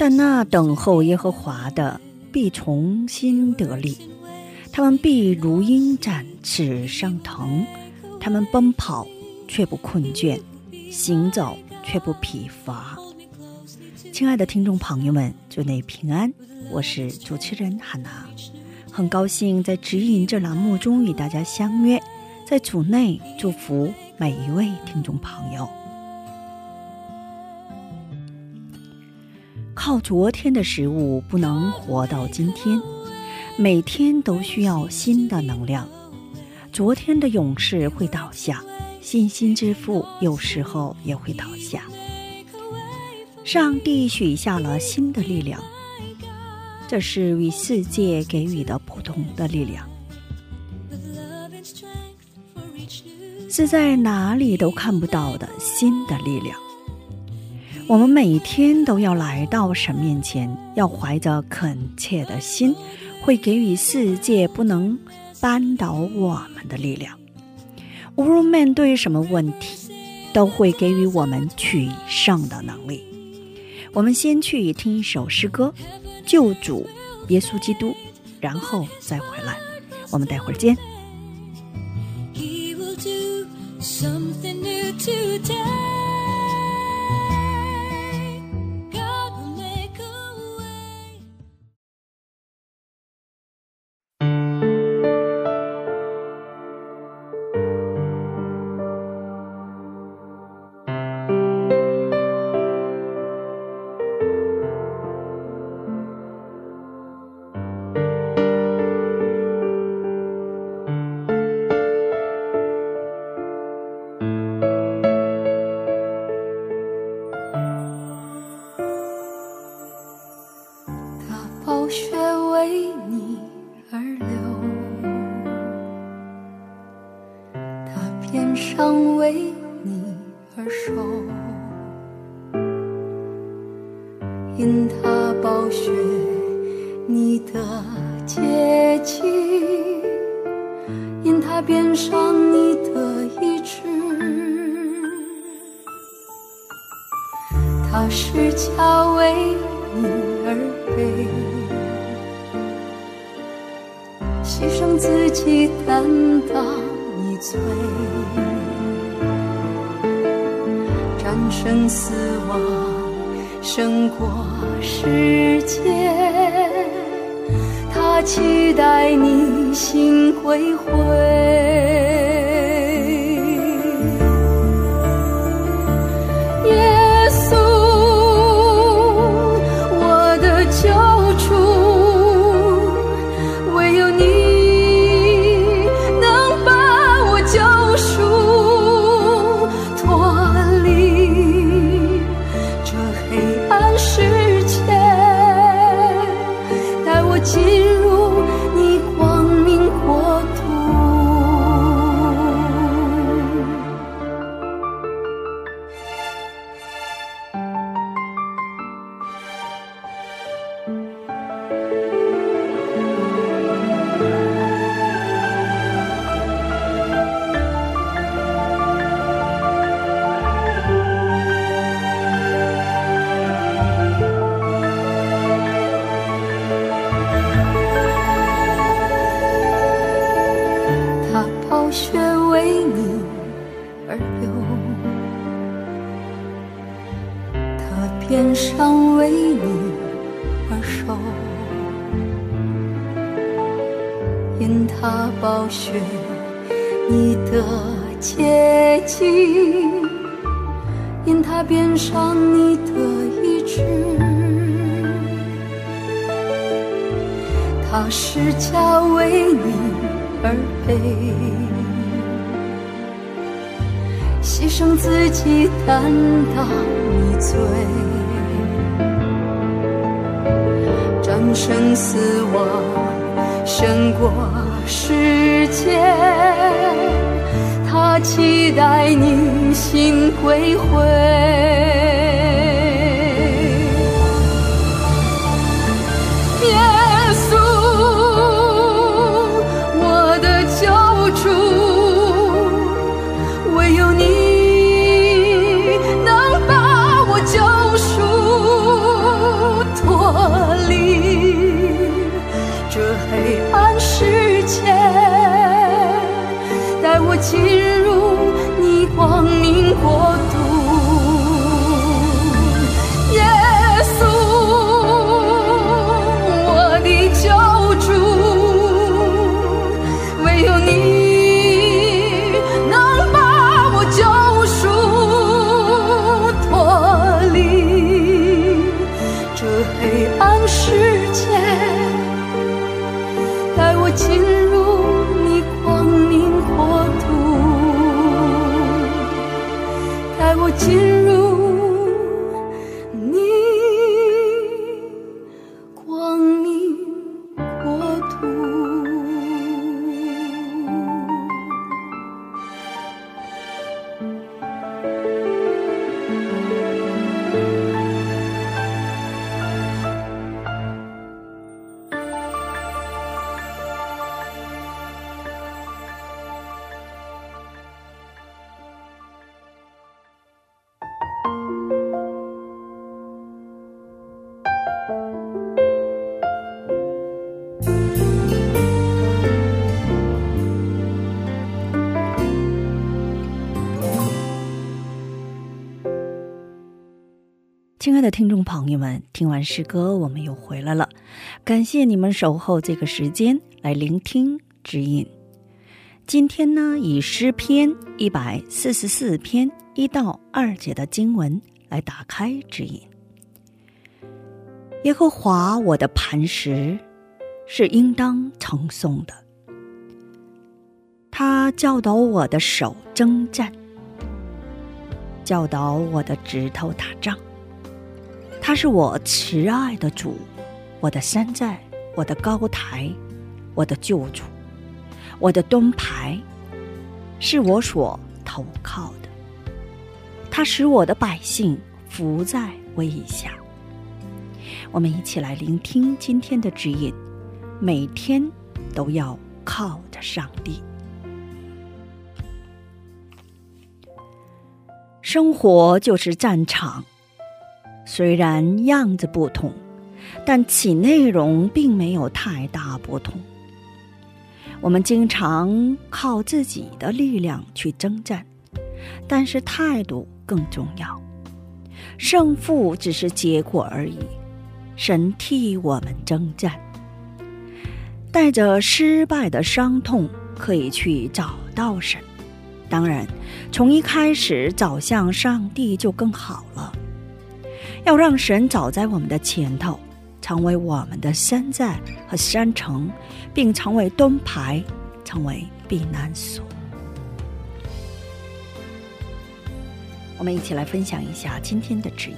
但那等候耶和华的必重新得力，他们必如鹰展翅上腾，他们奔跑却不困倦，行走却不疲乏。亲爱的听众朋友们，祝你平安，我是主持人哈娜，很高兴在指引这栏目中与大家相约，在组内祝福每一位听众朋友。靠昨天的食物不能活到今天，每天都需要新的能量。昨天的勇士会倒下，信心之父有时候也会倒下。上帝许下了新的力量，这是与世界给予的不同的力量，是在哪里都看不到的新的力量。我们每天都要来到神面前，要怀着恳切的心，会给予世界不能扳倒我们的力量。无论面对什么问题，都会给予我们取胜的能力。我们先去听一首诗歌《救主耶稣基督》，然后再回来。我们待会儿见。He will do 他是家为你而背，牺牲自己担当你罪，战胜死亡，胜过世界。他期待你心归回。而流，他偏伤为你而守，因他暴雪你的洁净，因他变上你的意志，他施加为你而悲，牺牲自己担当你罪。战胜死亡，胜过世界。他期待你心归回。亲爱的听众朋友们，听完诗歌，我们又回来了。感谢你们守候这个时间来聆听指引。今天呢，以诗篇一百四十四篇一到二节的经文来打开指引。耶和华我的磐石是应当称颂的，他教导我的手征战，教导我的指头打仗。他是我慈爱的主，我的山寨，我的高台，我的救主，我的盾牌，是我所投靠的。他使我的百姓伏在我以下。我们一起来聆听今天的指引，每天都要靠着上帝。生活就是战场。虽然样子不同，但其内容并没有太大不同。我们经常靠自己的力量去征战，但是态度更重要。胜负只是结果而已，神替我们征战。带着失败的伤痛，可以去找到神。当然，从一开始找向上帝就更好了。要让神走在我们的前头，成为我们的山寨和山城，并成为盾牌，成为避难所。我们一起来分享一下今天的指引。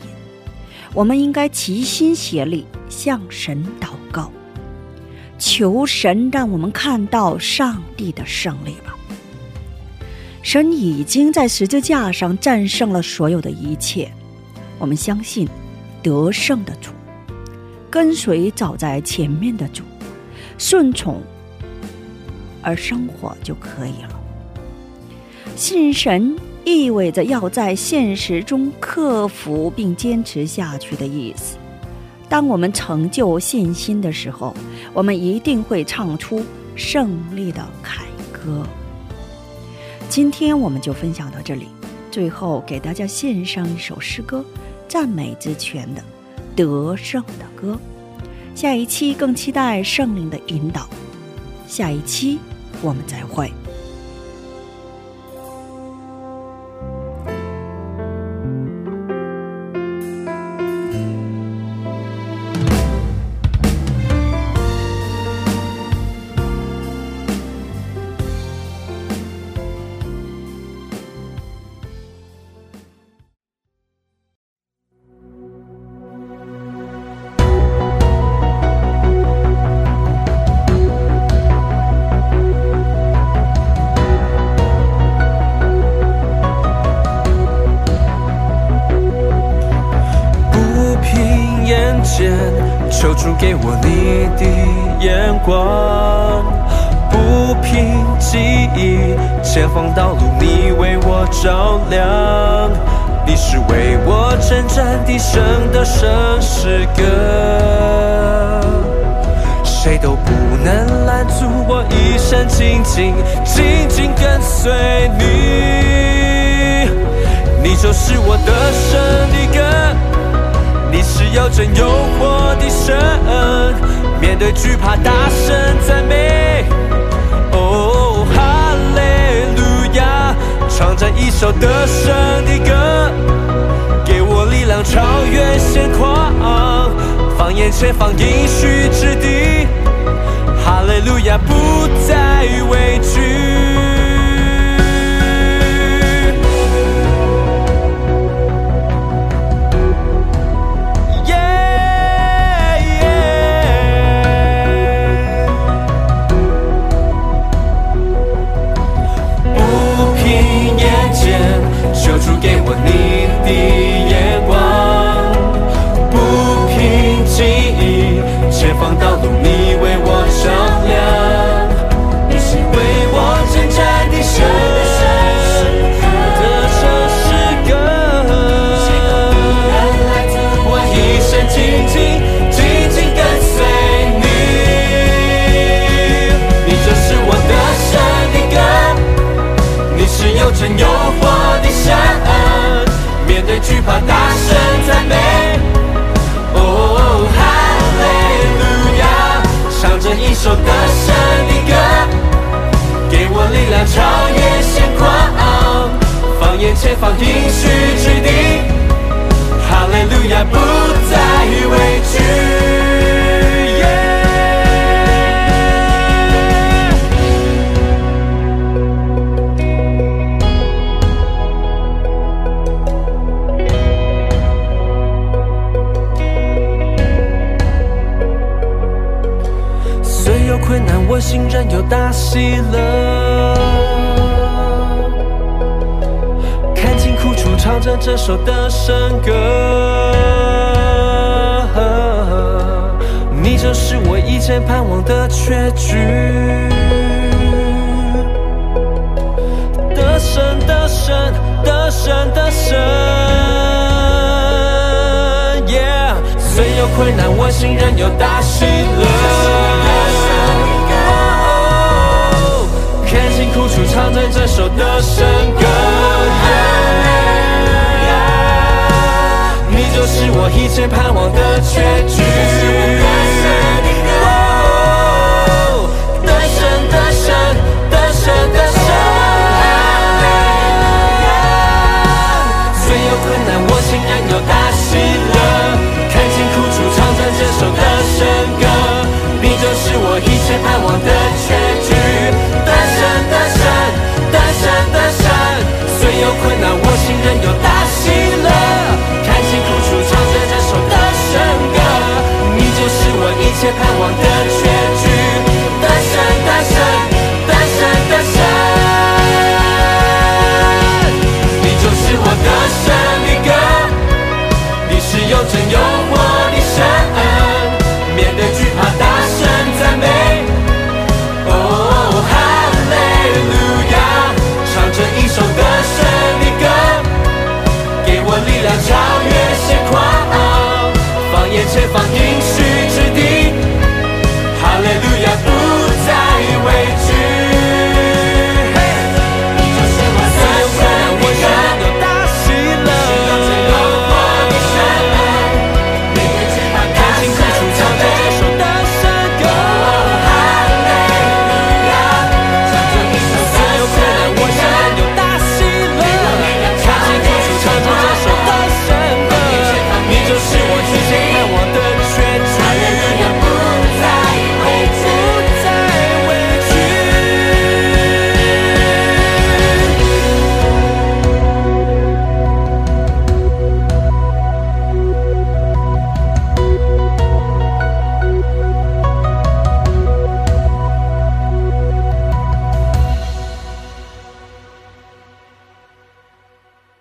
我们应该齐心协力向神祷告，求神让我们看到上帝的胜利吧。神已经在十字架上战胜了所有的一切。我们相信得胜的主，跟随走在前面的主，顺从而生活就可以了。信神意味着要在现实中克服并坚持下去的意思。当我们成就信心的时候，我们一定会唱出胜利的凯歌。今天我们就分享到这里，最后给大家献上一首诗歌。赞美之泉的得胜的歌，下一期更期待圣灵的引导。下一期我们再会。给我你的眼光，不凭记忆，前方道路你为我照亮。你是为我征战的胜的胜诗歌，谁都不能拦阻我一生紧紧紧紧跟随你。你就是我的胜的歌。你是要真有活的，对惧怕大声赞美。哦，哈利路亚，唱着一首得胜的歌，给我力量超越现况，放眼前方应许之地。哈利路亚，不再畏惧。方应许之地，哈利路亚不再畏惧。虽有困难，我心仍有大喜乐。这首的圣歌，你就是我一切盼望的结局。得胜，得胜，得胜，得胜。Yeah，虽有困难，我心仍有大喜乐。看尽苦楚，唱着这首的圣歌。一切盼望的结局。